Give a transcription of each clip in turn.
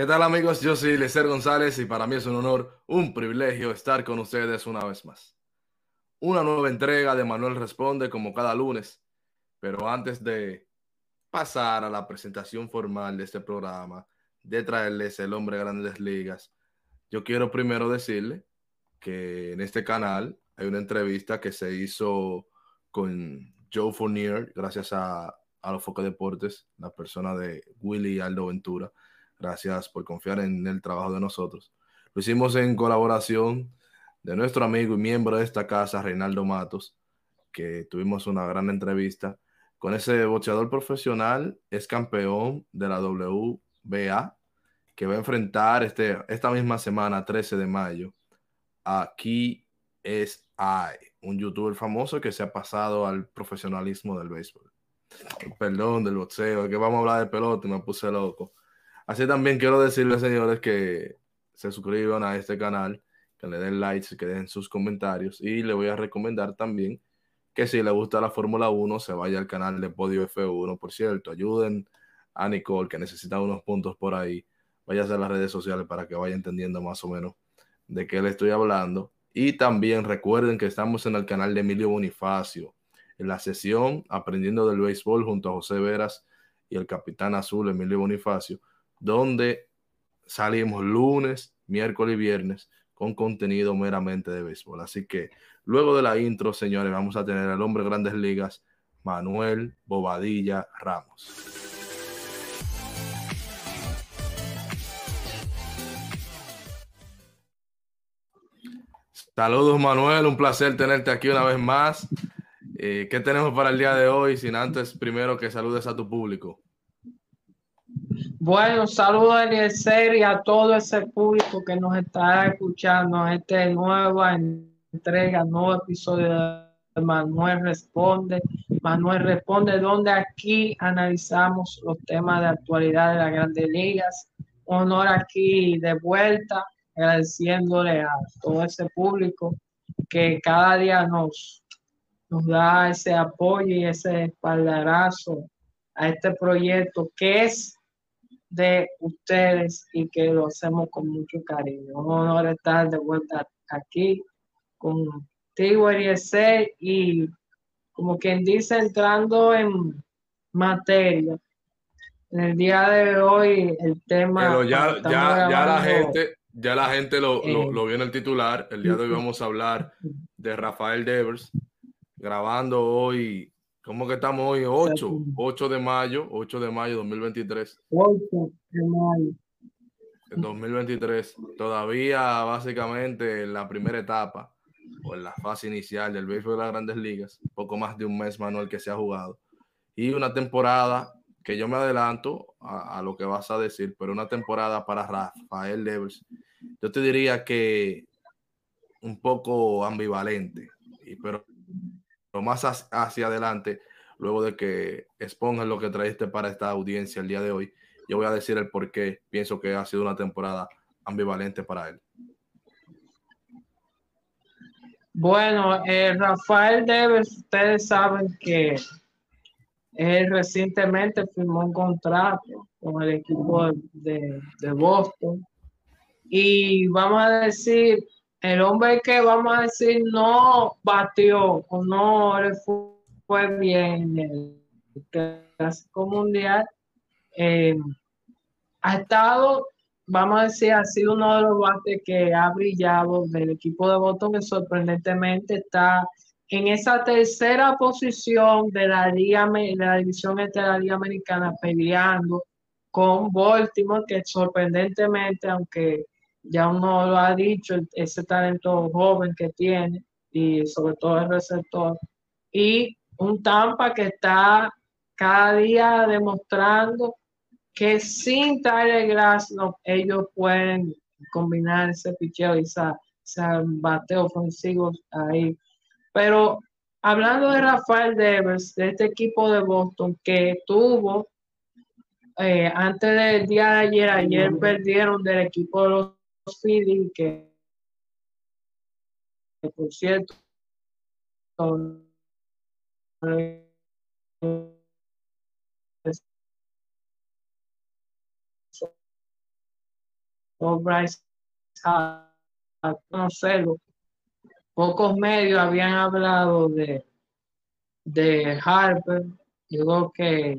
¿Qué tal amigos? Yo soy Lecer González y para mí es un honor, un privilegio estar con ustedes una vez más. Una nueva entrega de Manuel Responde como cada lunes, pero antes de pasar a la presentación formal de este programa, de traerles el hombre de grandes ligas, yo quiero primero decirle que en este canal hay una entrevista que se hizo con Joe Fournier, gracias a, a los Deportes, la persona de Willy Aldo Ventura Gracias por confiar en el trabajo de nosotros. Lo hicimos en colaboración de nuestro amigo y miembro de esta casa, Reinaldo Matos, que tuvimos una gran entrevista con ese boxeador profesional, es campeón de la WBA, que va a enfrentar este, esta misma semana, 13 de mayo, a Key I, un youtuber famoso que se ha pasado al profesionalismo del béisbol. Perdón, del boxeo, que vamos a hablar de pelota me puse loco. Así también quiero decirles, señores, que se suscriban a este canal, que le den likes, que dejen sus comentarios. Y le voy a recomendar también que si le gusta la Fórmula 1, se vaya al canal de Podio F1. Por cierto, ayuden a Nicole, que necesita unos puntos por ahí. Vaya a las redes sociales para que vaya entendiendo más o menos de qué le estoy hablando. Y también recuerden que estamos en el canal de Emilio Bonifacio, en la sesión Aprendiendo del Béisbol junto a José Veras y el capitán azul Emilio Bonifacio donde salimos lunes, miércoles y viernes con contenido meramente de béisbol. Así que luego de la intro, señores, vamos a tener al hombre de grandes ligas, Manuel Bobadilla Ramos. Saludos Manuel, un placer tenerte aquí una vez más. Eh, ¿Qué tenemos para el día de hoy? Sin antes, primero que saludes a tu público. Bueno, saludos a Eliezer y a todo ese público que nos está escuchando en esta nueva entrega, nuevo episodio de Manuel Responde. Manuel Responde, donde aquí analizamos los temas de actualidad de las grandes ligas. Honor aquí de vuelta, agradeciéndole a todo ese público que cada día nos, nos da ese apoyo y ese espaldarazo a este proyecto que es de ustedes y que lo hacemos con mucho cariño. Un honor estar de vuelta aquí contigo, Eliezer, y como quien dice, entrando en materia. En el día de hoy, el tema. Pero ya, ya, ya la gente, ya la gente lo, lo, lo, vio en el titular. El día de hoy vamos a hablar de Rafael Devers, grabando hoy ¿Cómo que estamos hoy? 8, 8 de mayo, 8 de mayo 2023. 8 de mayo. 2023. Todavía básicamente en la primera etapa o en la fase inicial del béisbol de las grandes ligas. Poco más de un mes, Manuel, que se ha jugado. Y una temporada que yo me adelanto a, a lo que vas a decir, pero una temporada para Rafael Devers. Yo te diría que un poco ambivalente, pero más hacia adelante, luego de que expongas lo que traiste para esta audiencia el día de hoy, yo voy a decir el por qué pienso que ha sido una temporada ambivalente para él. Bueno, eh, Rafael Devers, ustedes saben que él recientemente firmó un contrato con el equipo de, de Boston y vamos a decir, el hombre que vamos a decir no batió o no fue, bien en el clásico mundial, eh, ha estado, vamos a decir, ha sido uno de los bates que ha brillado del equipo de Boston, que sorprendentemente está en esa tercera posición de la liga, de la división de la liga americana peleando con Baltimore, que sorprendentemente, aunque ya uno lo ha dicho, ese talento joven que tiene y sobre todo el receptor. Y un Tampa que está cada día demostrando que sin Tyler Glass no, ellos pueden combinar ese picheo y ese, bateo ofensivo ahí. Pero hablando de Rafael Devers, de este equipo de Boston que tuvo eh, antes del día de ayer, ayer perdieron del equipo de los que, por cierto, a, conocerlo. Pocos medios habían hablado de, de Harper. Digo que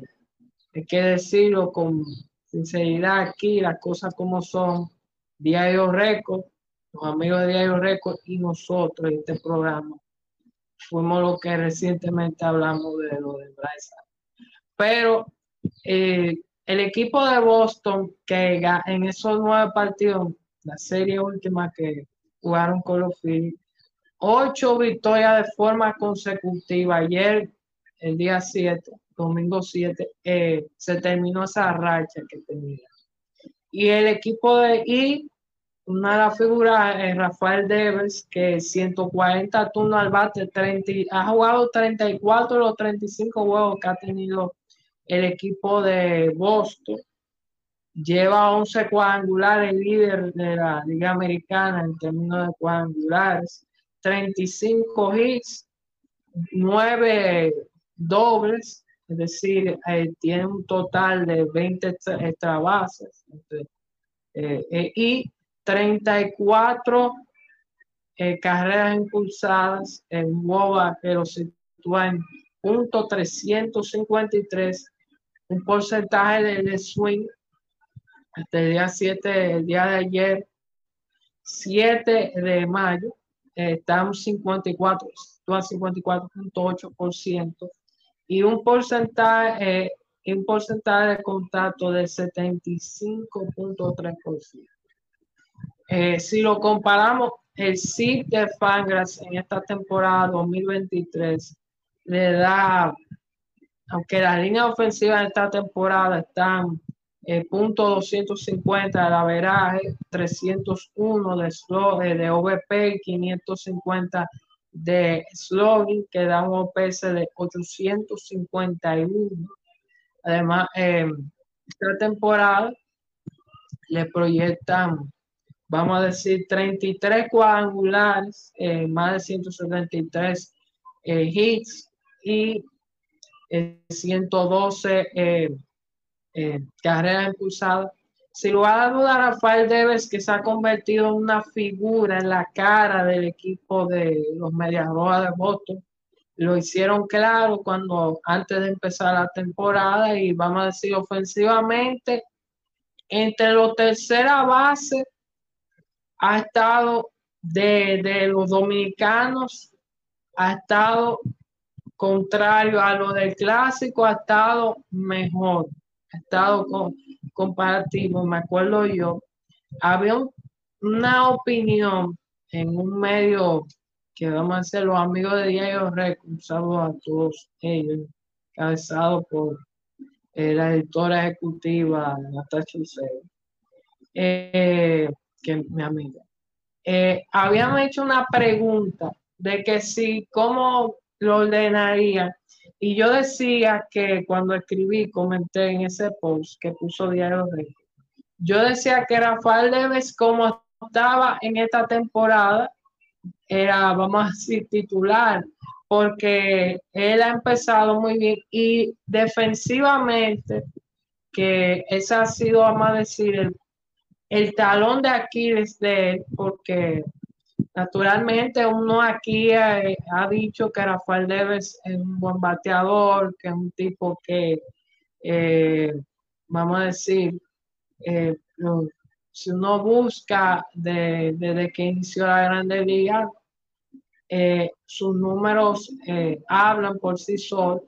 hay que decirlo con sinceridad aquí, las cosas como son. Diario Récord, los amigos de Diario Récord y nosotros en este programa fuimos los que recientemente hablamos de lo de Bryce. Pero eh, el equipo de Boston que en esos nueve partidos, la serie última que jugaron con los Phillies, ocho victorias de forma consecutiva. Ayer, el día 7, domingo 7, eh, se terminó esa racha que tenía. Y el equipo de I, una de las figuras es Rafael Devers, que 140 turnos al bate, 30, ha jugado 34 de los 35 juegos que ha tenido el equipo de Boston. Lleva 11 cuadrangulares, líder de la Liga Americana en términos de cuadrangulares, 35 hits, 9 dobles, es decir, eh, tiene un total de 20 extra, bases eh, eh, y 34 carreras impulsadas en WOBA que lo sitúa en punto 353 un porcentaje de, swing hasta el día 7, el día de ayer, 7 de mayo, eh, estamos 54, 54.8% y un porcentaje, eh, un porcentaje de contacto de 75.3%. Eh, si lo comparamos, el SIP de Fangras en esta temporada 2023 le da aunque las líneas ofensivas de esta temporada están en punto 250 de la 301 de, slow, eh, de OVP 550 de slogan, que da un OPS de 851. Además, eh, esta temporada le proyectan, vamos a decir, 33 cuadrangulares, eh, más de 173 hits y 112 eh, eh, carreras impulsadas. Si lo va a dudar, Rafael Deves, que se ha convertido en una figura en la cara del equipo de los Medias Rojas de Boston, lo hicieron claro cuando antes de empezar la temporada y vamos a decir ofensivamente, entre los tercera base ha estado de, de los dominicanos, ha estado contrario a lo del clásico, ha estado mejor, ha estado con, comparativo. Me acuerdo yo, había una opinión en un medio que vamos a hacer los amigos de Diario Rec, un saludo a todos ellos, cabezado por eh, la editora ejecutiva Natacha eh, que mi amiga. Eh, habíamos hecho una pregunta de que si, cómo lo ordenaría. Y yo decía que cuando escribí, comenté en ese post que puso Diario Rey, yo decía que Rafael Deves, como estaba en esta temporada, era, vamos a decir, titular, porque él ha empezado muy bien y defensivamente, que ese ha sido, vamos a decir, el, el talón de Aquiles de porque Naturalmente, uno aquí eh, ha dicho que Rafael Deves es un buen bateador, que es un tipo que, eh, vamos a decir, eh, si uno busca desde que inició la Grande Liga, sus números hablan por sí solos.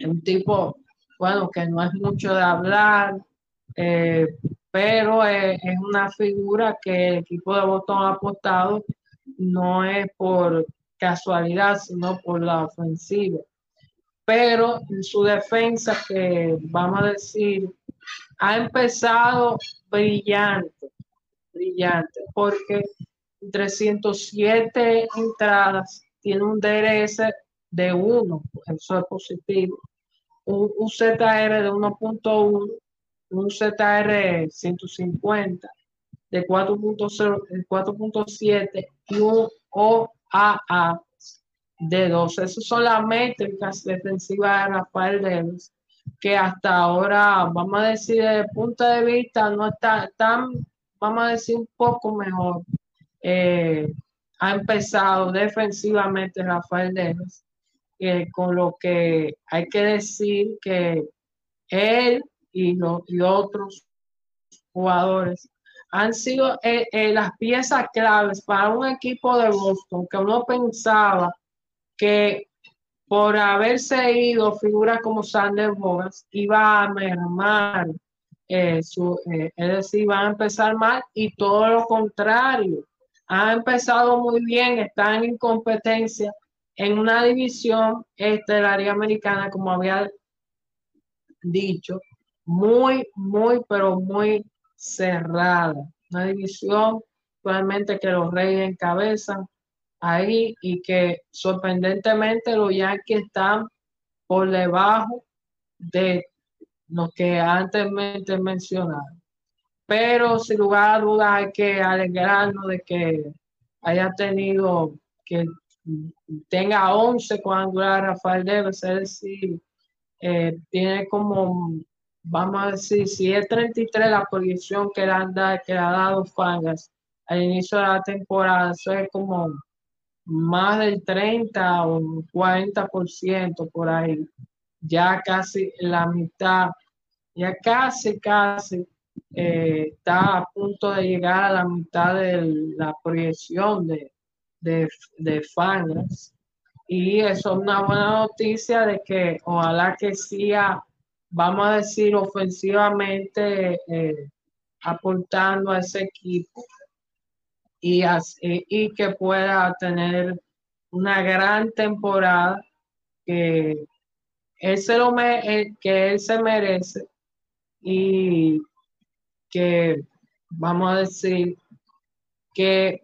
Un tipo, bueno, que no es mucho de hablar, pero es, una figura que el equipo de Boston ha apostado no es por casualidad, sino por la ofensiva. Pero en su defensa, que vamos a decir, ha empezado brillante, brillante, porque 307 entradas tiene un DRS de 1, eso es positivo, un ZR de 1.1 un ZR 150 de 4.7 y un OAA de 2. Esas son las métricas defensivas de Rafael Davis, que hasta ahora, vamos a decir, desde el punto de vista, no está tan vamos a decir, un poco mejor. Eh, ha empezado defensivamente Rafael Deves, eh, con lo que hay que decir que él y, los, y otros jugadores han sido eh, eh, las piezas claves para un equipo de Boston que uno pensaba que por haberse ido figuras como Sander Bogas iba a mermar eh, es decir, iba a empezar mal y todo lo contrario. Ha empezado muy bien, están en competencia en una división estelaria americana, como había dicho, muy, muy, pero muy cerrada. Una división actualmente que los Reyes encabezan ahí y que sorprendentemente los Yankees están por debajo de lo que antes mencionado. Pero sin lugar a dudas hay que alegrarnos de que haya tenido, que tenga 11 cuadrangulares Rafael Deves, es decir, eh, tiene como vamos a decir, si es 33 la proyección que le, han que ha dado Fangas al inicio de la temporada, eso es como más del 30 o 40% por ahí, ya casi la mitad, ya casi, casi eh, está a punto de llegar a la mitad de la proyección de, de, de Fangas. Y eso es una buena noticia de que ojalá que sea vamos a decir, ofensivamente eh, aportando a ese equipo y, y que pueda tener una gran temporada que él se, lo eh, que él se merece y que vamos a decir que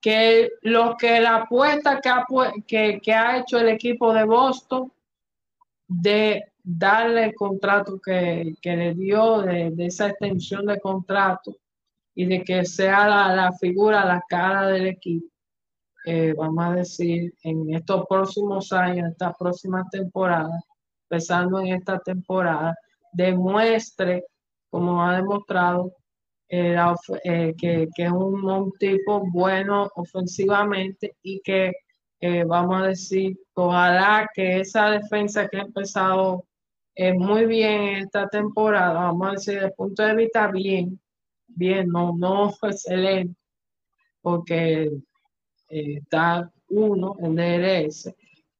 que lo que la apuesta que ha, que, que ha hecho el equipo de Boston de darle el contrato que, le dio, de, esa extensión de contrato y de que sea la, figura, la cara del equipo, eh, vamos a decir, en estos próximos años, esta próxima temporada, empezando en esta temporada, demuestre, como ha demostrado, eh, eh, que, es un, un, tipo bueno ofensivamente y que, vamos a decir, ojalá que esa defensa que ha empezado muy bien esta temporada, vamos a decir, desde el punto de vista bien, bien, no, no excelente, porque eh, está uno en DRS,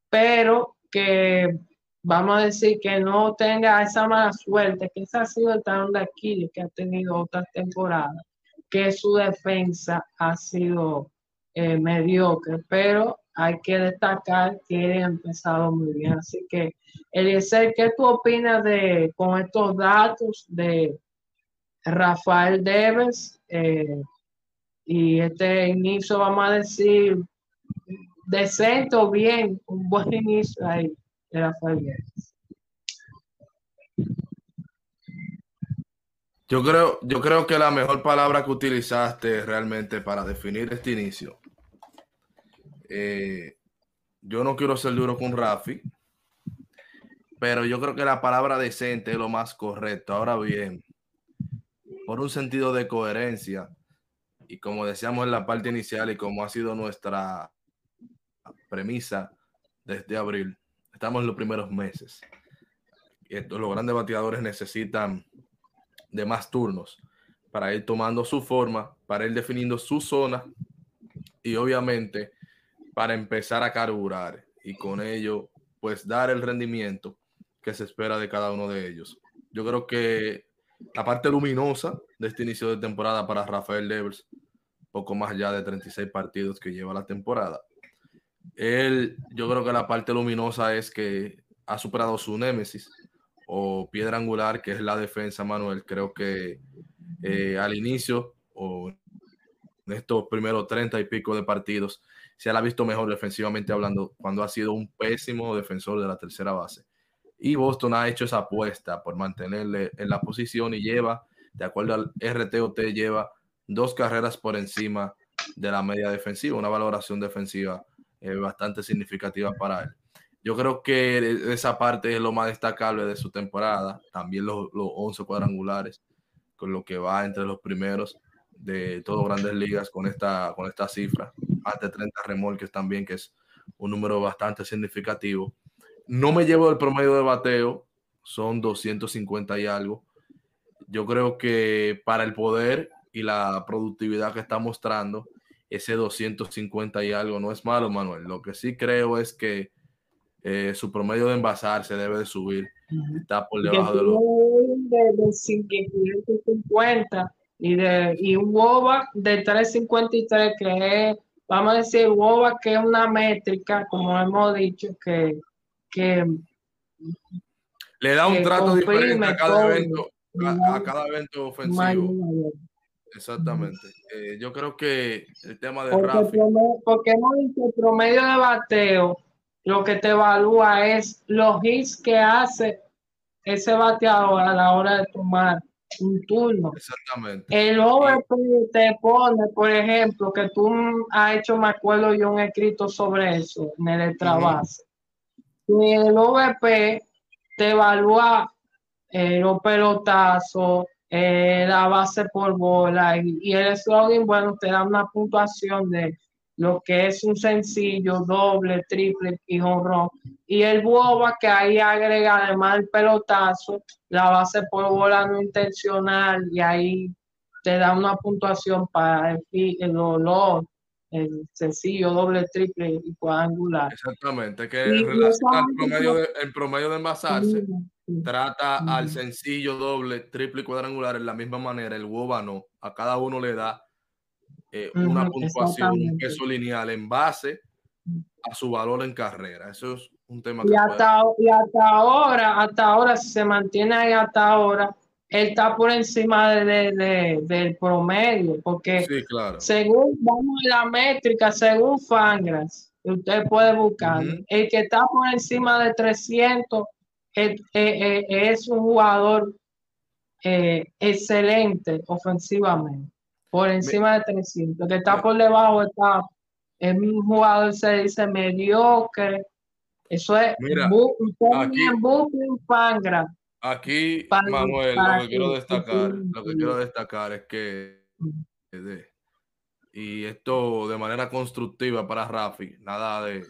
pero que vamos a decir que no tenga esa mala suerte, que ese ha sido el talón de Aquiles que ha tenido otras temporadas, que su defensa ha sido eh, mediocre, pero hay que destacar que han empezado muy bien. Así que, Eliezer, ¿qué tú opinas de con estos datos de Rafael Deves? Eh, y este inicio, vamos a decir, decente o bien, un buen inicio ahí de Rafael Deves. Yo creo, yo creo que la mejor palabra que utilizaste realmente para definir este inicio eh, yo no quiero ser duro con Rafi, pero yo creo que la palabra decente es lo más correcto. Ahora bien, por un sentido de coherencia, y como decíamos en la parte inicial y como ha sido nuestra premisa desde abril, estamos en los primeros meses. Esto, los grandes bateadores necesitan de más turnos para ir tomando su forma, para ir definiendo su zona y obviamente para empezar a carburar y con ello pues dar el rendimiento que se espera de cada uno de ellos. Yo creo que la parte luminosa de este inicio de temporada para Rafael Devers, poco más ya de 36 partidos que lleva la temporada. Él, yo creo que la parte luminosa es que ha superado su némesis o piedra angular, que es la defensa, Manuel. Creo que eh, al inicio o en estos primeros 30 y pico de partidos, se ha visto mejor defensivamente hablando cuando ha sido un pésimo defensor de la tercera base. Y Boston ha hecho esa apuesta por mantenerle en la posición y lleva, de acuerdo al RTOT, lleva dos carreras por encima de la media defensiva, una valoración defensiva eh, bastante significativa para él. Yo creo que esa parte es lo más destacable de su temporada, también los, los 11 cuadrangulares con lo que va entre los primeros de todas grandes ligas con esta, con esta cifra. Más de 30 remolques también, que es un número bastante significativo. No me llevo el promedio de bateo, son 250 y algo. Yo creo que para el poder y la productividad que está mostrando, ese 250 y algo no es malo, Manuel. Lo que sí creo es que eh, su promedio de envasar se debe de subir. Está por debajo de los... De, de 550 y, de, y un WOBA de 353 que es, vamos a decir, WOBA que es una métrica, como hemos dicho, que, que le da un trato diferente a cada evento, a, cada evento ofensivo. Exactamente. Eh, yo creo que el tema de porque, porque hemos dicho el promedio de bateo, lo que te evalúa es los hits que hace ese bateador a la hora de tomar un turno. Exactamente. El OVP te pone, por ejemplo, que tú has hecho, me acuerdo yo un escrito sobre eso en el trabajo. El OVP te evalúa eh, los pelotazos, eh, la base por bola y, el slogan, bueno, te da una puntuación de lo que es un sencillo, doble, triple y honrón. Y el boba que ahí agrega además el pelotazo, la base por bola no intencional y ahí te da una puntuación para el, el dolor, el sencillo, doble, triple y cuadrangular. Exactamente, que el, promedio de, el promedio de envasarse trata al sencillo, doble, triple y cuadrangular en la misma manera, el WOBA no, a cada uno le da eh, una puntuación, un peso lineal en base a su valor en carrera. Eso es un tema que y hasta, y hasta ahora, hasta ahora, si se mantiene ahí hasta ahora, él está por encima de, del promedio, porque según vamos a la métrica, según Fangras, usted puede buscar, el que está por encima de 300 es, un jugador eh, excelente ofensivamente, por encima de 300. El que está por debajo está, es un jugador, se dice mediocre. Eso es Mira, aquí, Fangra. Aquí, Manuel, lo que quiero destacar, lo que quiero destacar es que y esto de manera constructiva para Rafi, nada de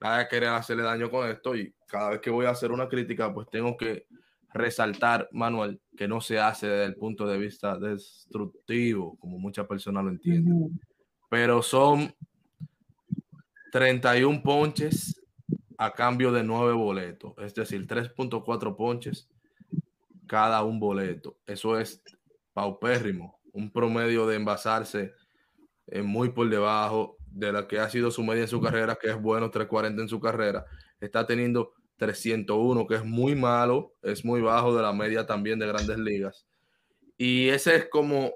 nada de querer hacerle daño con esto y cada vez que voy a hacer una crítica, pues tengo que resaltar, Manuel, que no se hace desde el punto de vista destructivo, como muchas personas lo entienden. Pero son 31 ponches a cambio de 9 boletos, es decir, 3.4 ponches cada un boleto. Eso es paupérrimo, un promedio de envasarse muy por debajo de la que ha sido su media en su carrera, que es bueno, 340 en su carrera. Está teniendo 301, que es muy malo, es muy bajo de la media también de grandes ligas. Y ese es como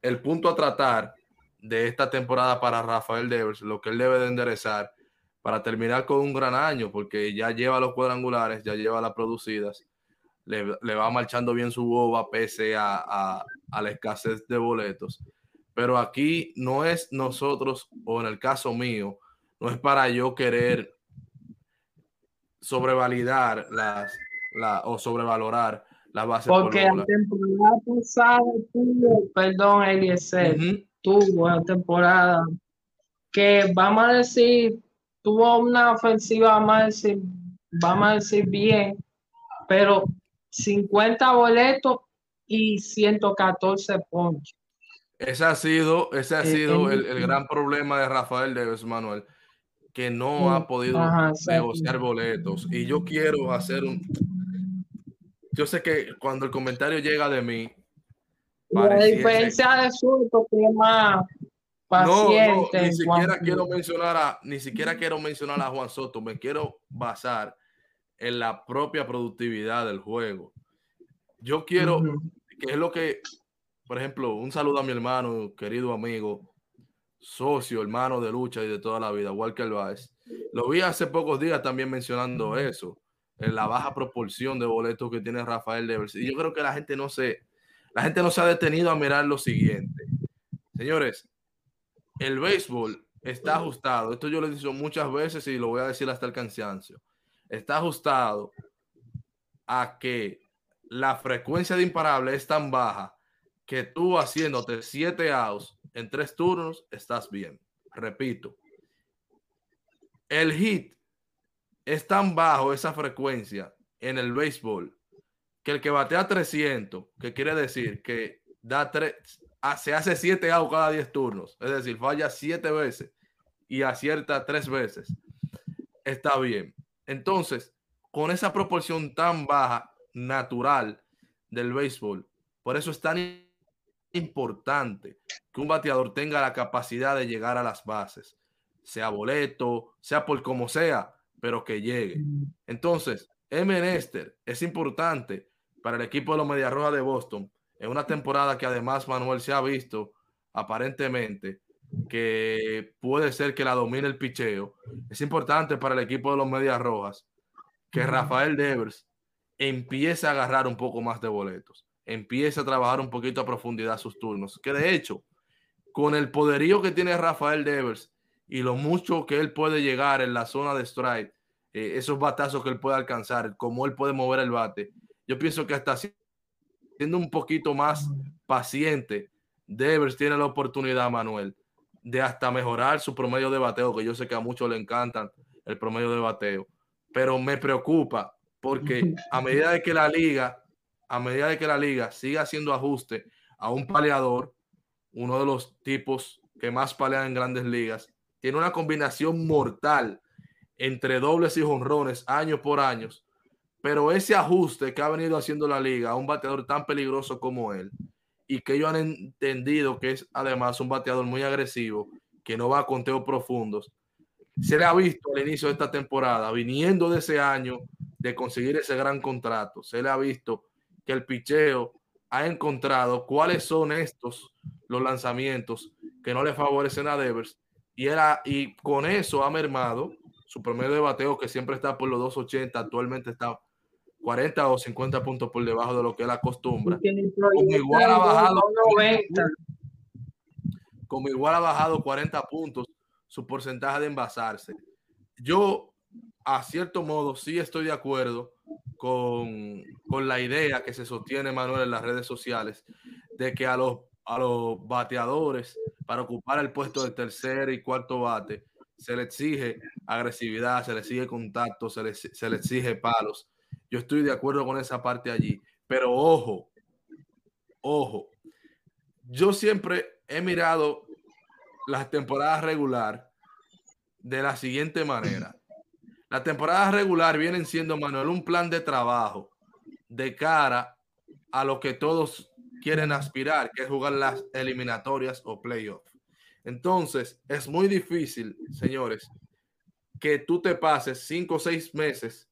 el punto a tratar de esta temporada para Rafael Devers, lo que él debe de enderezar para terminar con un gran año, porque ya lleva los cuadrangulares, ya lleva las producidas, le, va marchando bien su boba pese a, a la escasez de boletos. Pero aquí no es nosotros, o en el caso mío, no es para yo querer sobrevalidar las la, o sobrevalorar las bases. Porque la temporada pasada tuvo, perdón, Eliezer, tuvo la temporada que vamos a decir, tuvo una ofensiva, vamos a decir, vamos a decir bien, pero 50 boletos y 114 ponches. Ese ha sido, ese ha eh, sido el, el, gran problema de Rafael Deves, Manuel que no ha podido negociar boletos. Y yo quiero hacer un... Yo sé que cuando el comentario llega de mí... La diferencia de su es más paciente. No, ni siquiera quiero mencionar a, ni siquiera quiero mencionar a Juan Soto, me quiero basar en la propia productividad del juego. Yo quiero, que es lo que, por ejemplo, un saludo a mi hermano, querido amigo, socio, hermano de lucha y de toda la vida, Walker Baez. Lo vi hace pocos días también mencionando eso, en la baja proporción de boletos que tiene Rafael Devers. Y yo creo que la gente no se, la gente no se ha detenido a mirar lo siguiente. Señores, el béisbol está ajustado. Esto yo lo he dicho muchas veces y lo voy a decir hasta el cansancio. Está ajustado a que la frecuencia de imparable es tan baja que tú haciéndote siete outs en tres turnos estás bien. Repito, el hit es tan bajo esa frecuencia en el béisbol que el que batea 300, que quiere decir que da tres, se hace siete outs cada 10 turnos, es decir, falla siete veces y acierta tres veces, está bien. Entonces, con esa proporción tan baja, natural del béisbol, por eso es tan importante que un bateador tenga la capacidad de llegar a las bases, sea boleto, sea por como sea, pero que llegue. Entonces, M. Nester es importante para el equipo de los Medias Rojas de Boston en una temporada que además Manuel se ha visto aparentemente que puede ser que la domine el picheo. Es importante para el equipo de los Medias Rojas que Rafael Devers empiece a agarrar un poco más de boletos empiece a trabajar un poquito a profundidad sus turnos. Que de hecho, con el poderío que tiene Rafael Devers y lo mucho que él puede llegar en la zona de strike, eh, esos batazos que él puede alcanzar, cómo él puede mover el bate, yo pienso que hasta siendo un poquito más paciente, Devers tiene la oportunidad, Manuel, de hasta mejorar su promedio de bateo, que yo sé que a muchos le encantan el promedio de bateo, pero me preocupa porque a medida de que la liga a medida de que la liga siga haciendo ajuste a un paleador, uno de los tipos que más palean en grandes ligas, tiene una combinación mortal entre dobles y jonrones año por año, pero ese ajuste que ha venido haciendo la liga a un bateador tan peligroso como él y que ellos han entendido que es además un bateador muy agresivo, que no va a conteos profundos, se le ha visto al inicio de esta temporada, viniendo de ese año de conseguir ese gran contrato, se le ha visto que el picheo ha encontrado cuáles son estos los lanzamientos que no le favorecen a Devers y, era, y con eso ha mermado su promedio de bateo que siempre está por los 280, actualmente está 40 o 50 puntos por debajo de lo que él acostumbra. Como igual ha bajado, como igual ha bajado 40 puntos su porcentaje de envasarse. Yo, a cierto modo, sí estoy de acuerdo con, la idea que se sostiene Manuel en las redes sociales de que a los, a los bateadores para ocupar el puesto de tercer y cuarto bate se le exige agresividad, se le exige contacto, se le, se exige palos. Yo estoy de acuerdo con esa parte allí, pero ojo, ojo, yo siempre he mirado las temporadas regular de la siguiente manera. La temporada regular vienen siendo, Manuel, un plan de trabajo de cara a lo que todos quieren aspirar, que es jugar las eliminatorias o playoffs. Entonces, es muy difícil, señores, que tú te pases cinco o seis meses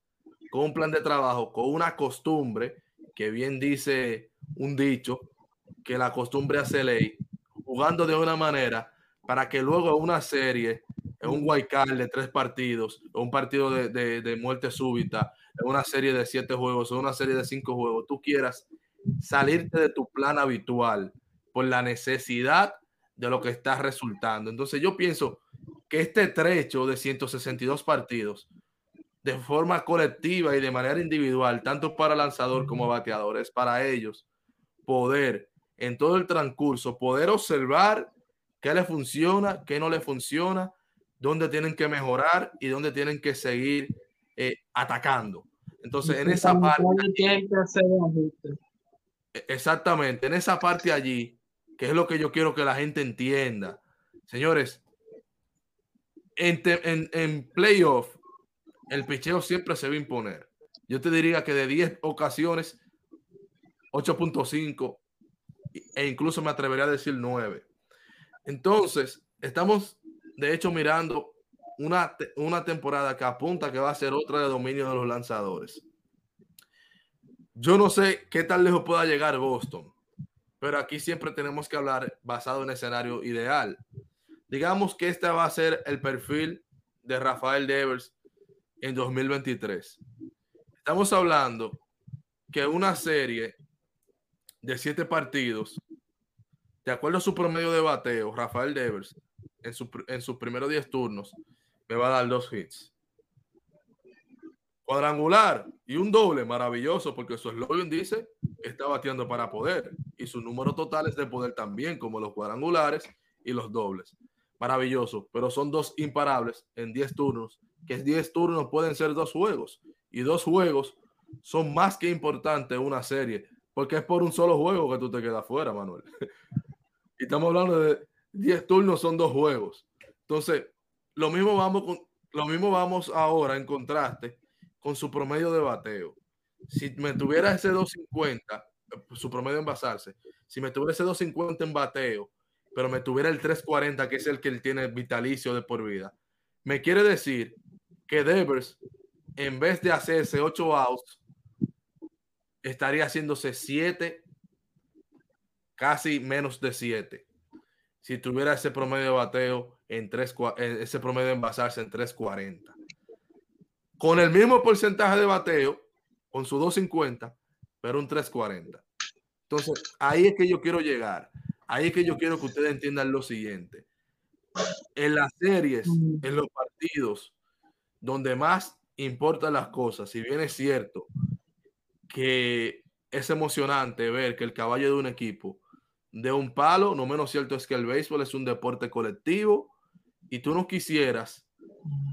con un plan de trabajo, con una costumbre, que bien dice un dicho, que la costumbre hace ley, jugando de una manera para que luego una serie es un card de tres partidos, un partido de, muerte súbita, en una serie de siete juegos, en una serie de cinco juegos, tú quieras salirte de tu plan habitual por la necesidad de lo que está resultando. Entonces yo pienso que este trecho de 162 partidos, de forma colectiva y de manera individual, tanto para lanzador como bateador, es para ellos poder en todo el transcurso, poder observar qué le funciona, qué no le funciona, dónde tienen que mejorar y dónde tienen que seguir eh, atacando. Entonces, en esa parte... E, exactamente, en esa parte allí, que es lo que yo quiero que la gente entienda. Señores, en, en, en playoff, el picheo siempre se va a imponer. Yo te diría que de 10 ocasiones, 8.5 e incluso me atrevería a decir 9. Entonces, estamos de hecho, mirando una, una temporada que apunta que va a ser otra de dominio de los lanzadores. Yo no sé qué tan lejos pueda llegar Boston, pero aquí siempre tenemos que hablar basado en escenario ideal. Digamos que este va a ser el perfil de Rafael Devers en 2023. Estamos hablando que una serie de siete partidos, de acuerdo a su promedio de bateo, Rafael Devers en, sus primeros 10 turnos, me va a dar dos hits. Cuadrangular y un doble, maravilloso, porque su eslogan dice está bateando para poder. y sus números totales de poder también, como los cuadrangulares y los dobles. Maravilloso, pero son dos imparables en 10 turnos, que 10 turnos pueden ser dos juegos, y dos juegos son más que importantes en una serie, porque es por un solo juego que tú te quedas fuera, Manuel. y estamos hablando de 10 turnos, son dos juegos. Entonces, lo mismo vamos lo mismo vamos ahora en contraste con su promedio de bateo. Si me tuviera ese 250, su promedio en basarse, si me tuviera ese 250 en bateo, pero me tuviera el 340, que es el que él tiene vitalicio de por vida, me quiere decir que Devers, en vez de hacerse 8 outs, estaría haciéndose 7, casi menos de 7. Si tuviera ese promedio de bateo en 3, ese promedio de envasarse en 340. Con el mismo porcentaje de bateo, con su 250, pero un 340. Entonces, ahí es que yo quiero llegar. Ahí es que yo quiero que ustedes entiendan lo siguiente. En las series, en los partidos, donde más importan las cosas, si bien es cierto que es emocionante ver que el caballo de un equipo de un palo, no menos cierto es que el béisbol es un deporte colectivo y tú no quisieras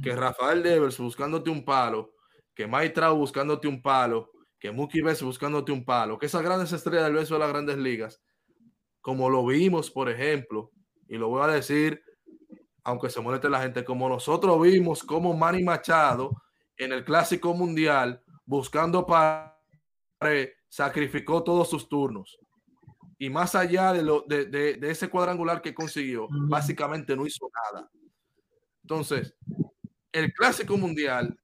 que Rafael Devers buscándote un palo, que Mike Trout buscándote un palo, que Mookie Betts buscándote un palo, que esas grandes estrellas del beso de las grandes ligas, como lo vimos, por ejemplo, y lo voy a decir, aunque se moleste la gente, como nosotros vimos como Manny Machado en el Clásico Mundial, buscando para sacrificó todos sus turnos. Y más allá de, lo, de, de ese cuadrangular que consiguió, básicamente no hizo nada. Entonces, el Clásico Mundial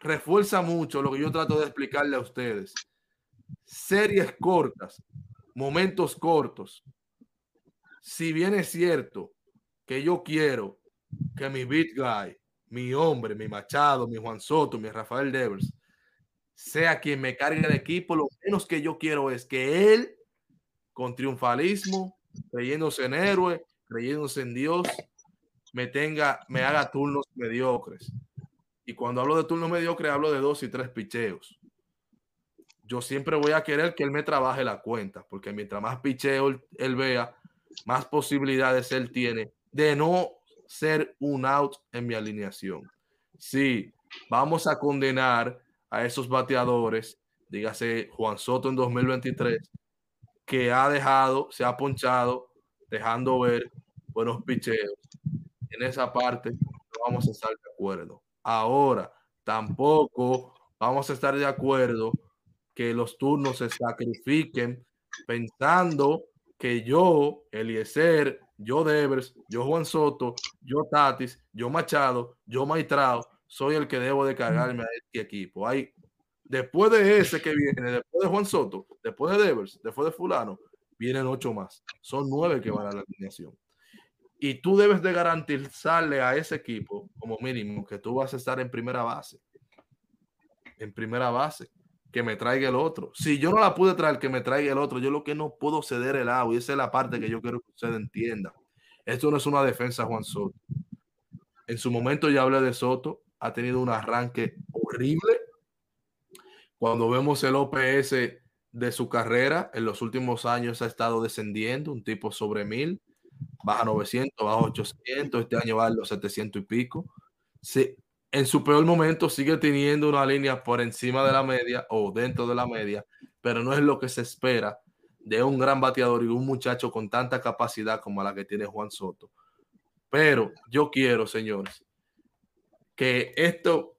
refuerza mucho lo que yo trato de explicarle a ustedes. Series cortas, momentos cortos. Si bien es cierto que yo quiero que mi beat guy, mi hombre, mi Machado, mi Juan Soto, mi Rafael Devers, sea quien me cargue el equipo, lo menos que yo quiero es que él, con triunfalismo, creyéndose en héroe, creyéndose en Dios, me tenga, me haga turnos mediocres. Y cuando hablo de turno mediocre, hablo de dos y tres picheos. Yo siempre voy a querer que él me trabaje la cuenta, porque mientras más picheo él, vea, más posibilidades él tiene de no ser un out en mi alineación. Sí, vamos a condenar a esos bateadores, dígase Juan Soto en 2023, que ha dejado, se ha ponchado, dejando ver buenos picheos. En esa parte no vamos a estar de acuerdo. Ahora, tampoco vamos a estar de acuerdo que los turnos se sacrifiquen pensando que yo, Eliezer, yo Devers, yo Juan Soto, yo Tatis, yo Machado, yo Maitrao, soy el que debo de cargarme a este equipo. Hay, después de ese que viene, después de Juan Soto, después de Devers, después de Fulano, vienen ocho más. Son nueve que van a la alineación y tú debes de garantizarle a ese equipo, como mínimo, que tú vas a estar en primera base. En primera base. Que me traiga el otro. Si yo no la pude traer, que me traiga el otro. Yo lo que no puedo ceder el agua. Y esa es la parte que yo quiero que usted entienda. Esto no es una defensa, Juan Soto. En su momento ya hablé de Soto. Ha tenido un arranque horrible. Cuando vemos el OPS de su carrera, en los últimos años ha estado descendiendo, un tipo sobre mil baja 900, baja 800, este año va a los 700 y pico. Sí, en su peor momento sigue teniendo una línea por encima de la media o dentro de la media, pero no es lo que se espera de un gran bateador y un muchacho con tanta capacidad como la que tiene Juan Soto. Pero yo quiero, señores, que esto,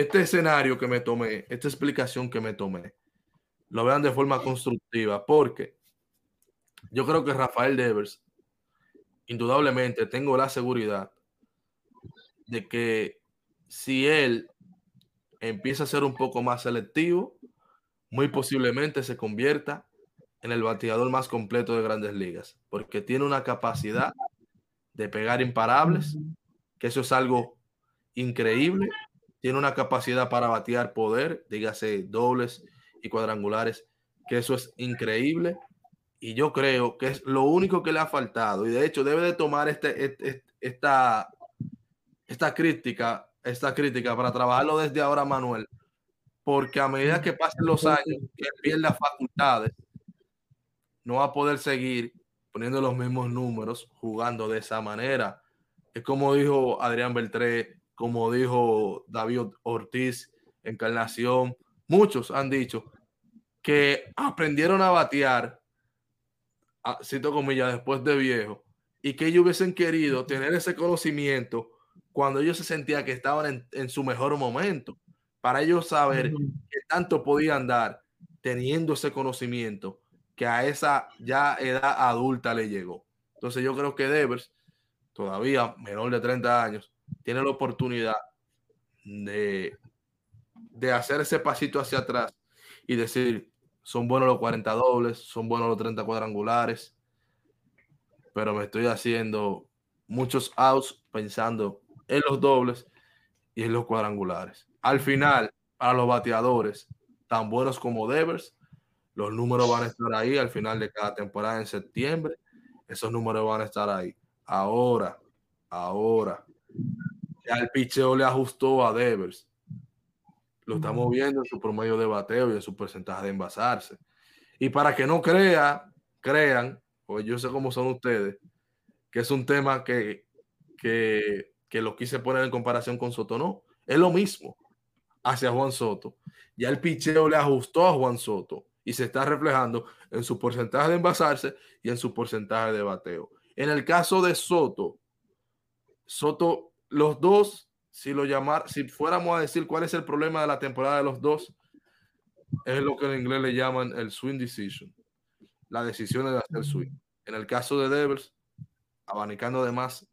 este escenario que me tomé, esta explicación que me tomé, lo vean de forma constructiva, porque yo creo que Rafael Devers indudablemente tengo la seguridad de que si él empieza a ser un poco más selectivo, muy posiblemente se convierta en el bateador más completo de grandes ligas, porque tiene una capacidad de pegar imparables, que eso es algo increíble, tiene una capacidad para batear poder, dígase dobles y cuadrangulares, que eso es increíble, y yo creo que es lo único que le ha faltado. Y de hecho debe de tomar este, este, esta, esta crítica, esta crítica para trabajarlo desde ahora, Manuel. Porque a medida que pasen los años, que pierda facultades, no va a poder seguir poniendo los mismos números jugando de esa manera. Es como dijo Adrián Beltré, como dijo David Ortiz, Encarnación, muchos han dicho que aprendieron a batear, cito comillas, después de viejo, y que ellos hubiesen querido tener ese conocimiento cuando ellos se sentían que estaban en, su mejor momento, para ellos saber qué tanto podían dar teniendo ese conocimiento que a esa ya edad adulta le llegó. Entonces yo creo que Devers, todavía menor de 30 años, tiene la oportunidad de, de hacer ese pasito hacia atrás y decir, son buenos los 40 dobles, son buenos los 30 cuadrangulares, pero me estoy haciendo muchos outs pensando en los dobles y en los cuadrangulares. Al final, para los bateadores, tan buenos como Devers, los números van a estar ahí al final de cada temporada en septiembre. Esos números van a estar ahí. Ahora, ahora, ya el picheo le ajustó a Devers. Lo estamos viendo en su promedio de bateo y en su porcentaje de envasarse. Y para que no crea, crean, pues yo sé cómo son ustedes, que es un tema que, que, que lo quise poner en comparación con Soto. No, es lo mismo hacia Juan Soto. Ya el picheo le ajustó a Juan Soto y se está reflejando en su porcentaje de envasarse y en su porcentaje de bateo. En el caso de Soto, Soto, los dos, si lo llamar, si fuéramos a decir cuál es el problema de la temporada de los dos, es lo que en inglés le llaman el swing decision, la decisión de hacer swing. En el caso de Devers, abanicando de más,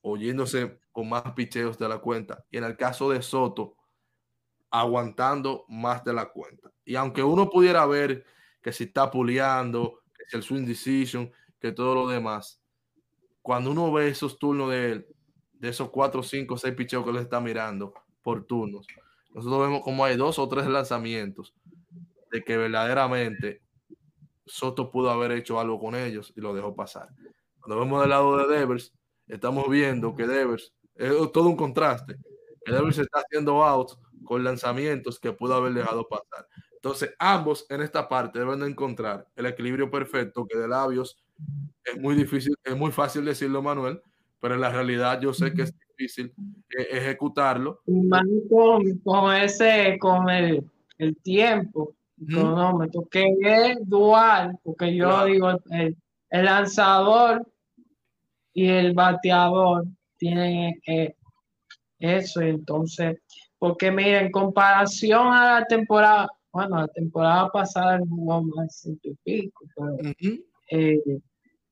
oyéndose con más picheos de la cuenta. Y en el caso de Soto, aguantando más de la cuenta. Y aunque uno pudiera ver que si está puleando, que el swing decision, que todo lo demás, cuando uno ve esos turnos de él, de esos cuatro, cinco, seis picheos que le está mirando por turnos, nosotros vemos como hay dos o tres lanzamientos de que verdaderamente Soto pudo haber hecho algo con ellos y lo dejó pasar. Cuando vemos del lado de Devers, estamos viendo que Devers es todo un contraste. Que Devers está haciendo outs con lanzamientos que pudo haber dejado pasar. Entonces, ambos en esta parte deben de encontrar el equilibrio perfecto que de labios es muy difícil, es muy fácil decirlo, Manuel, pero en la realidad yo sé que es difícil eh, ejecutarlo. Con, con, ese, con el, el tiempo, cronómetro, que es dual, porque yo digo, el, el, lanzador y el bateador tienen eh, eso, entonces porque mira, en comparación a la temporada, bueno, la temporada pasada jugó más ciento y pico, pero eh,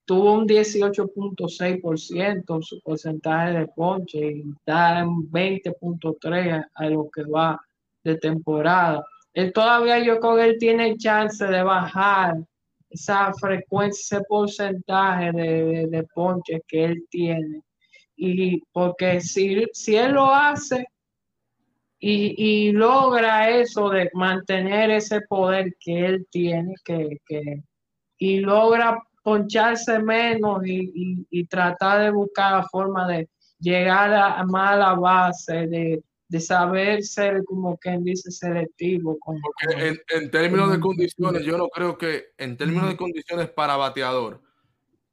tuvo un 18.6% su porcentaje de ponche y está en 20.3 a lo que va de temporada. Él todavía yo creo que él tiene chance de bajar esa frecuencia, ese porcentaje de, de, ponche que él tiene. Y porque si, si él lo hace, y, logra eso de mantener ese poder que él tiene, que, y logra poncharse menos y, tratar de buscar la forma de llegar a, más a la base, de, saber ser como quien dice selectivo. en, términos de condiciones, yo no creo que, en términos de condiciones para bateador,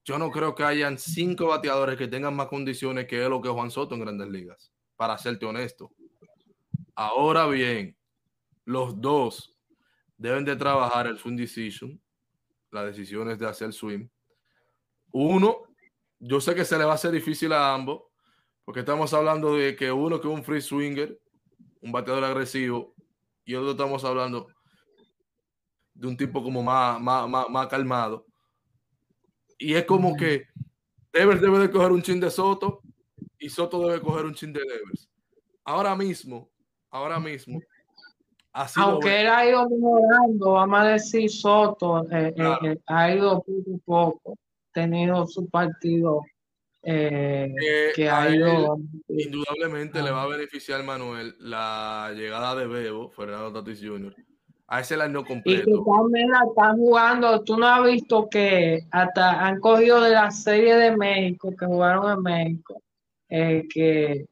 yo no creo que hayan cinco bateadores que tengan más condiciones que él o que Juan Soto en grandes ligas, para serte honesto. Ahora bien, los dos deben de trabajar el swing decision, las decisiones de hacer swing. Uno, yo sé que se le va a hacer difícil a ambos, porque estamos hablando de que uno que es un free swinger, un bateador agresivo, y otro estamos hablando de un tipo como más, más, calmado. Y es como que Devers debe de coger un chin de Soto y Soto debe coger un chin de Devers. Ahora mismo, ahora mismo. Aunque él ha ido mejorando, vamos a decir Soto, eh, eh, eh, ha ido poco a poco, tenido su partido que ha ido. indudablemente le va a beneficiar Manuel la llegada de Bebo, Fernando Tatis Jr. A ese año completo. Y que también la están jugando. Tú no has visto que hasta han cogido de la serie de México, que jugaron en México, que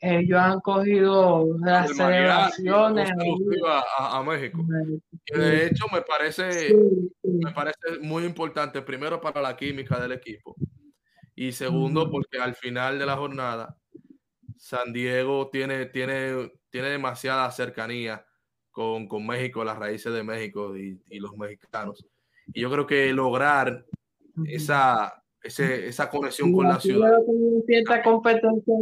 ellos han cogido las celebraciones a, a, México. de hecho me parece, me parece muy importante, primero para la química del equipo y segundo porque al final de la jornada San Diego tiene, tiene, tiene demasiada cercanía con, con México, las raíces de México y, y los mexicanos. Y yo creo que lograr esa, esa conexión con la ciudad. Cierta competencia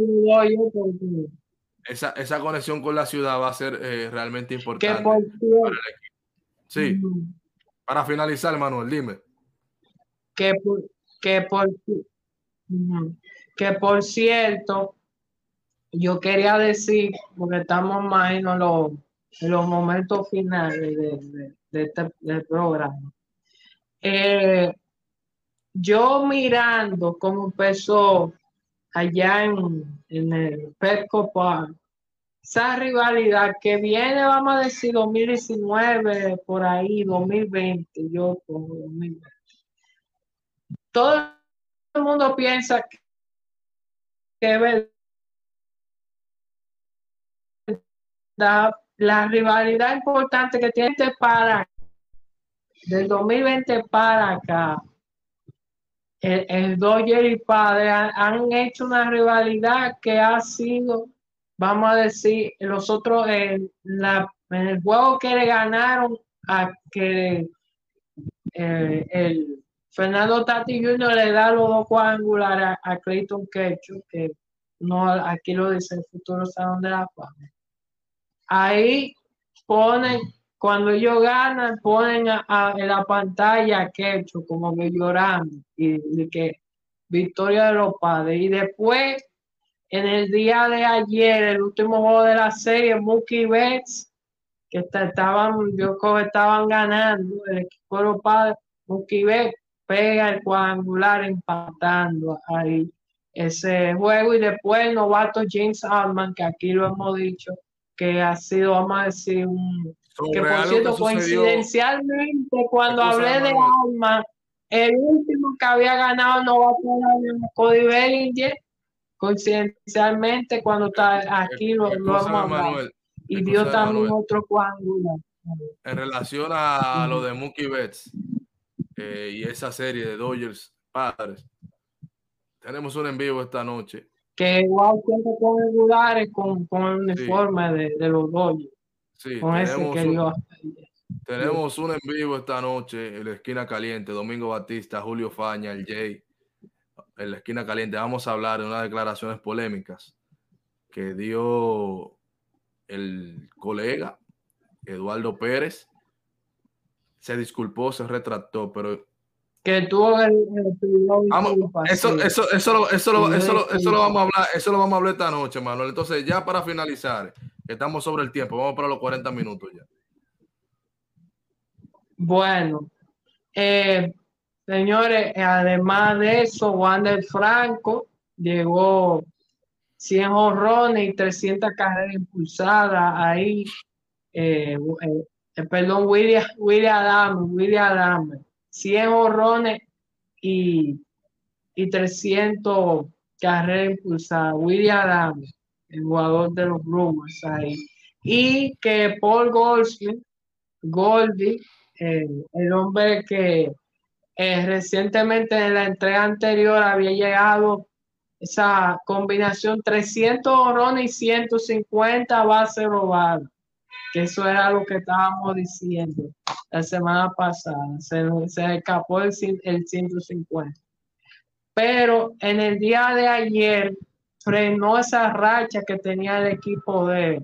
esa, esa conexión con la ciudad va a ser eh, realmente importante. Sí. Para finalizar, Manuel, dime. Que por, que por, que por cierto, yo quería decir, porque estamos más en los, en los momentos finales de, de, este, del programa. Eh, yo mirando cómo empezó allá en, en el Petco Park, esa rivalidad que viene, vamos a decir, 2019, por ahí, 2020, yo pongo 2020. Todo el mundo piensa que, la rivalidad importante que tiene este para del 2020 para acá el, el Dodger y Padre han, hecho una rivalidad que ha sido, vamos a decir, los otros, en, la, el juego que le ganaron a que eh, el Fernando Tati Jr. le da los dos cuadrangulares a, Clayton Kecho, que no, aquí lo dice el futuro Salón de la Fama. Ahí ponen cuando ellos ganan, ponen a, en la pantalla hecho como que llorando y de que victoria de los padres. Y después, en el día de ayer, el último juego de la serie, Mookie Betts, que estaban, yo creo que estaban ganando el equipo de los padres, Mookie Betts pega el cuadrangular empatando ahí ese juego y después el novato James Allman, que aquí lo hemos dicho, que ha sido, vamos a decir, un que por cierto, coincidencialmente, cuando hablé de Alma, el último que había ganado no va a ser Cody Bellinger. Coincidencialmente, cuando está aquí lo, lo hemos Y dio también otro cuángulo. En relación a lo de Mookie Betts eh, y esa serie de Dodgers padres, tenemos un en vivo esta noche. Que con lugares con, con el uniforme de, de los Dodgers. Sí, tenemos, un, tenemos un en vivo esta noche en la esquina caliente, Domingo Batista, Julio Faña, el Jay, en la esquina caliente. Vamos a hablar de unas declaraciones polémicas que dio el colega Eduardo Pérez. Se disculpó, se retractó, pero que tuvo el, eso, eso, eso, eso, lo, eso, eso, lo vamos a hablar, eso lo vamos a hablar esta noche, Manuel. Entonces, ya para finalizar, Estamos sobre el tiempo, vamos para los 40 minutos ya. Bueno, eh, señores, además de eso, Wander Franco llegó 100 honrones y 300 carreras impulsadas ahí. Eh, eh, perdón, William, William Adams, William Adams, 100 honrones y, y 300 carreras impulsadas. William Adams el jugador de los Brewers ahí. Y que Paul Goldschmidt, Goldie, eh, el hombre que eh, recientemente en la entrega anterior había llegado esa combinación 300 honrones y 150 bases robadas, que eso era lo que estábamos diciendo la semana pasada, se, escapó el, el 150. Pero en el día de ayer, frenó esa racha que tenía el equipo de,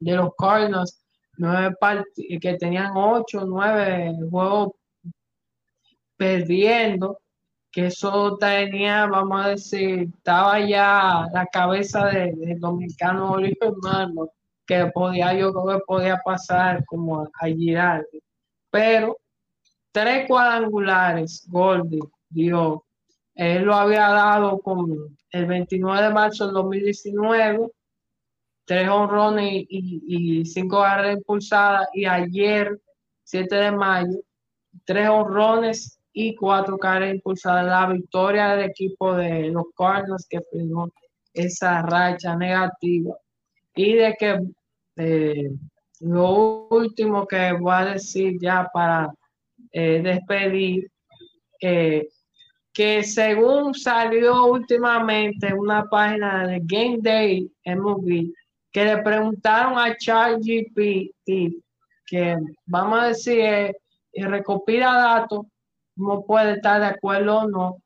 de los Cardinals, nueve que tenían ocho, nueve juegos perdiendo, que eso tenía, vamos a decir, estaba ya la cabeza del de dominicano Oliver Marmot, que podía, yo creo que podía pasar como a, girar. Pero tres cuadrangulares, Goldie dio él lo había dado con el 29 de marzo del 2019, tres honrones y, cinco barras impulsadas. Y ayer, 7 de mayo, tres honrones y cuatro carreras impulsadas. La victoria del equipo de los Cardinals que firmó esa racha negativa y de que eh, lo último que voy a decir ya para eh, despedir, eh, que según salió últimamente una página de Game Day MV, que le preguntaron a ChatGPT, que vamos a decir, y recopila datos, no puede estar de acuerdo o no,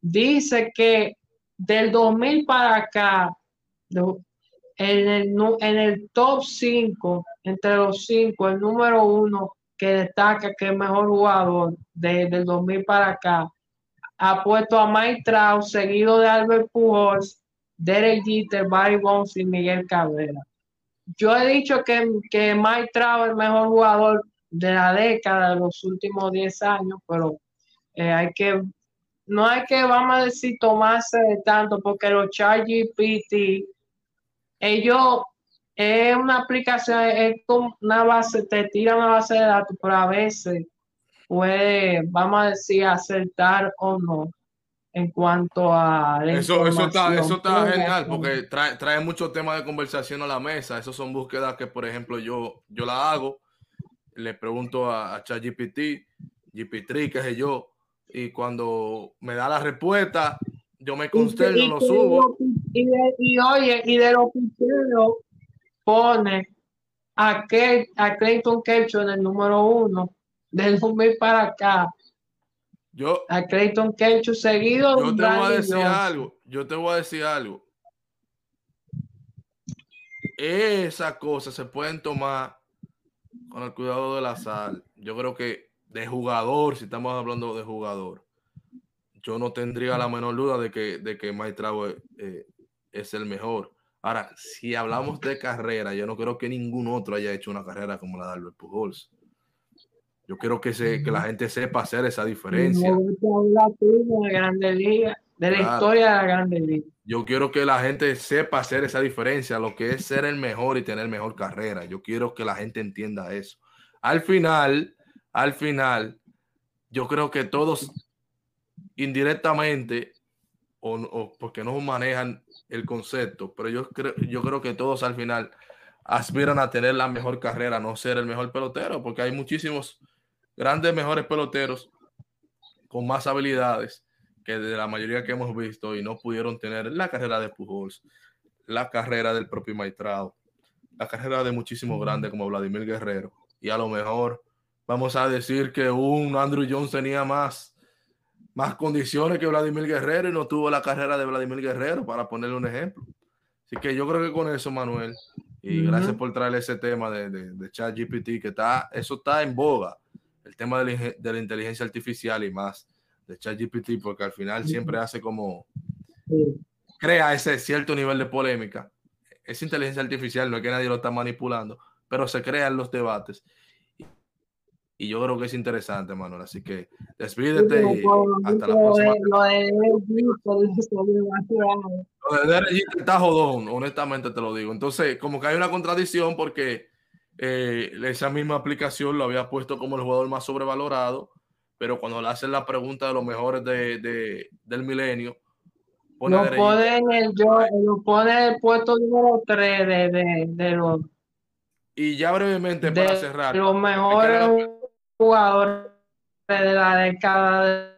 dice que del 2000 para acá, en el, en el top 5, entre los 5, el número uno que destaca que es mejor jugador desde el 2000 para acá, ha puesto a Mike Trout, seguido de Albert Pujols, Derek Jeter, Barry Bonds y Miguel Cabrera. Yo he dicho que, que Mike Trout es el mejor jugador de la década de los últimos 10 años, pero eh, hay que, no hay que, vamos a decir, tomarse de tanto, porque los ChatGPT, ellos, es una aplicación, es como una base, te tira una base de datos, pero a veces puede, vamos a decir, acertar o no en cuanto a eso, eso está, eso está genial porque trae, trae muchos temas de conversación a la mesa. Esas son búsquedas que, por ejemplo, yo, yo la hago. Le pregunto a, a ChatGPT, GPT, qué sé yo, y cuando me da la respuesta, yo me consterno, lo subo. Y, y, oye, y de lo que pone a, a Clayton Kershaw en el número uno del 2000 para acá. Yo, a Clayton Kershaw seguido. Yo te voy a decir algo. Yo te voy a decir algo. Esas cosas se pueden tomar con el cuidado de la sal. Yo creo que de jugador, si estamos hablando de jugador, yo no tendría la menor duda de que, de que Mike eh, es el mejor. Ahora, si hablamos de carrera, yo no creo que ningún otro haya hecho una carrera como la de Albert Pujols. Yo quiero que, se, que la gente sepa hacer esa diferencia. De la historia de la Grande Liga. Yo quiero que la gente sepa hacer esa diferencia, lo que es ser el mejor y tener mejor carrera. Yo quiero que la gente entienda eso. Al final, al final, yo creo que todos indirectamente, o, porque no manejan el concepto, pero yo creo, yo creo que todos al final aspiran a tener la mejor carrera, no ser el mejor pelotero, porque hay muchísimos grandes, mejores peloteros con más habilidades que de la mayoría que hemos visto y no pudieron tener la carrera de Pujols, la carrera del propio Maitrao, la carrera de muchísimos grandes como Vladimir Guerrero. Y a lo mejor vamos a decir que un Andrew Jones tenía más más condiciones que Vladimir Guerrero y no tuvo la carrera de Vladimir Guerrero, para ponerle un ejemplo. Así que yo creo que con eso, Manuel, y gracias por traer ese tema de, de, de ChatGPT, que está, eso está en boga, el tema de la, de la inteligencia artificial y más de ChatGPT, porque al final siempre hace como, crea ese cierto nivel de polémica. Es inteligencia artificial, no es que nadie lo está manipulando, pero se crean los debates y yo creo que es interesante, Manuel. Así que despídete y hasta la próxima. Lo de Derek está jodón, honestamente te lo digo. Entonces, como que hay una contradicción porque eh, esa misma aplicación lo había puesto como el jugador más sobrevalorado, pero cuando le hacen la pregunta de los mejores de, de del milenio, pone lo pone en el, yo, lo pone el puesto número 3 de, de, de los. Y ya brevemente para cerrar. Los mejores jugador de la década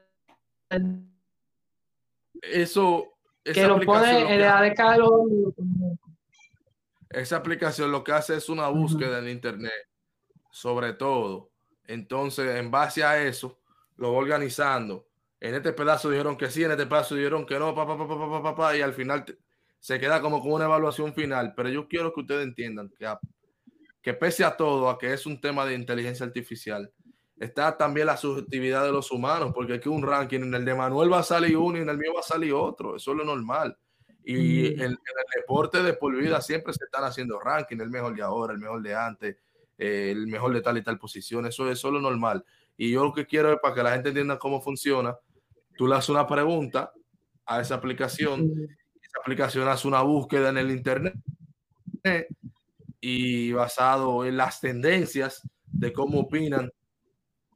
eso que lo pone en la década de los esa aplicación lo que hace es una búsqueda en internet sobre todo. Entonces en base a eso lo va organizando. En este pedazo dijeron que sí en este pedazo dijeron que no pa, pa, pa, y al final se queda como con una evaluación final. Pero yo quiero que ustedes entiendan que, que pese a todo a que es un tema de inteligencia artificial está también la subjetividad de los humanos, porque aquí un ranking, en el de Manuel va a salir uno y en el mío va a salir otro, eso es lo normal. Y en, el deporte de por vida siempre se están haciendo ranking, el mejor de ahora, el mejor de antes, eh, el mejor de tal y tal posición, eso, es lo normal. Y yo lo que quiero es para que la gente entienda cómo funciona, tú le haces una pregunta a esa aplicación, esa aplicación hace una búsqueda en el internet y basado en las tendencias de cómo opinan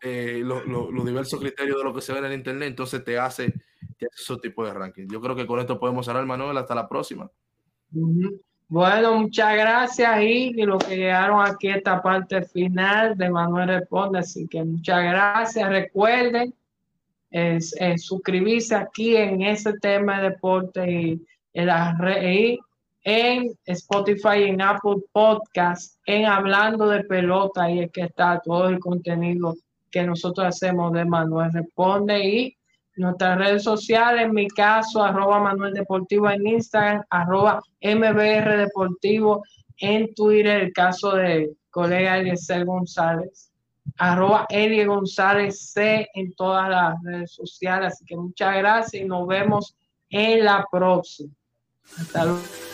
eh, los diversos criterios de lo que se ve en el internet, entonces te hace, tiene su tipo de ranking. Yo creo que con esto podemos cerrar, Manuel. Hasta la próxima. Bueno, muchas gracias y, y lo que llegaron aquí a esta parte final de Manuel Responde. Así que muchas gracias. Recuerden es, suscribirse aquí en ese tema de deporte y en la red en Spotify y en Apple Podcast, en Hablando de Pelota, y es que está todo el contenido que nosotros hacemos de Manuel Responde y nuestras redes sociales, en mi caso, arroba Manuel Deportivo en Instagram, arroba MBR Deportivo en Twitter, el caso de colega Eliezer González, arroba Elie González C en todas las redes sociales. Así que muchas gracias y nos vemos en la próxima. Hasta luego.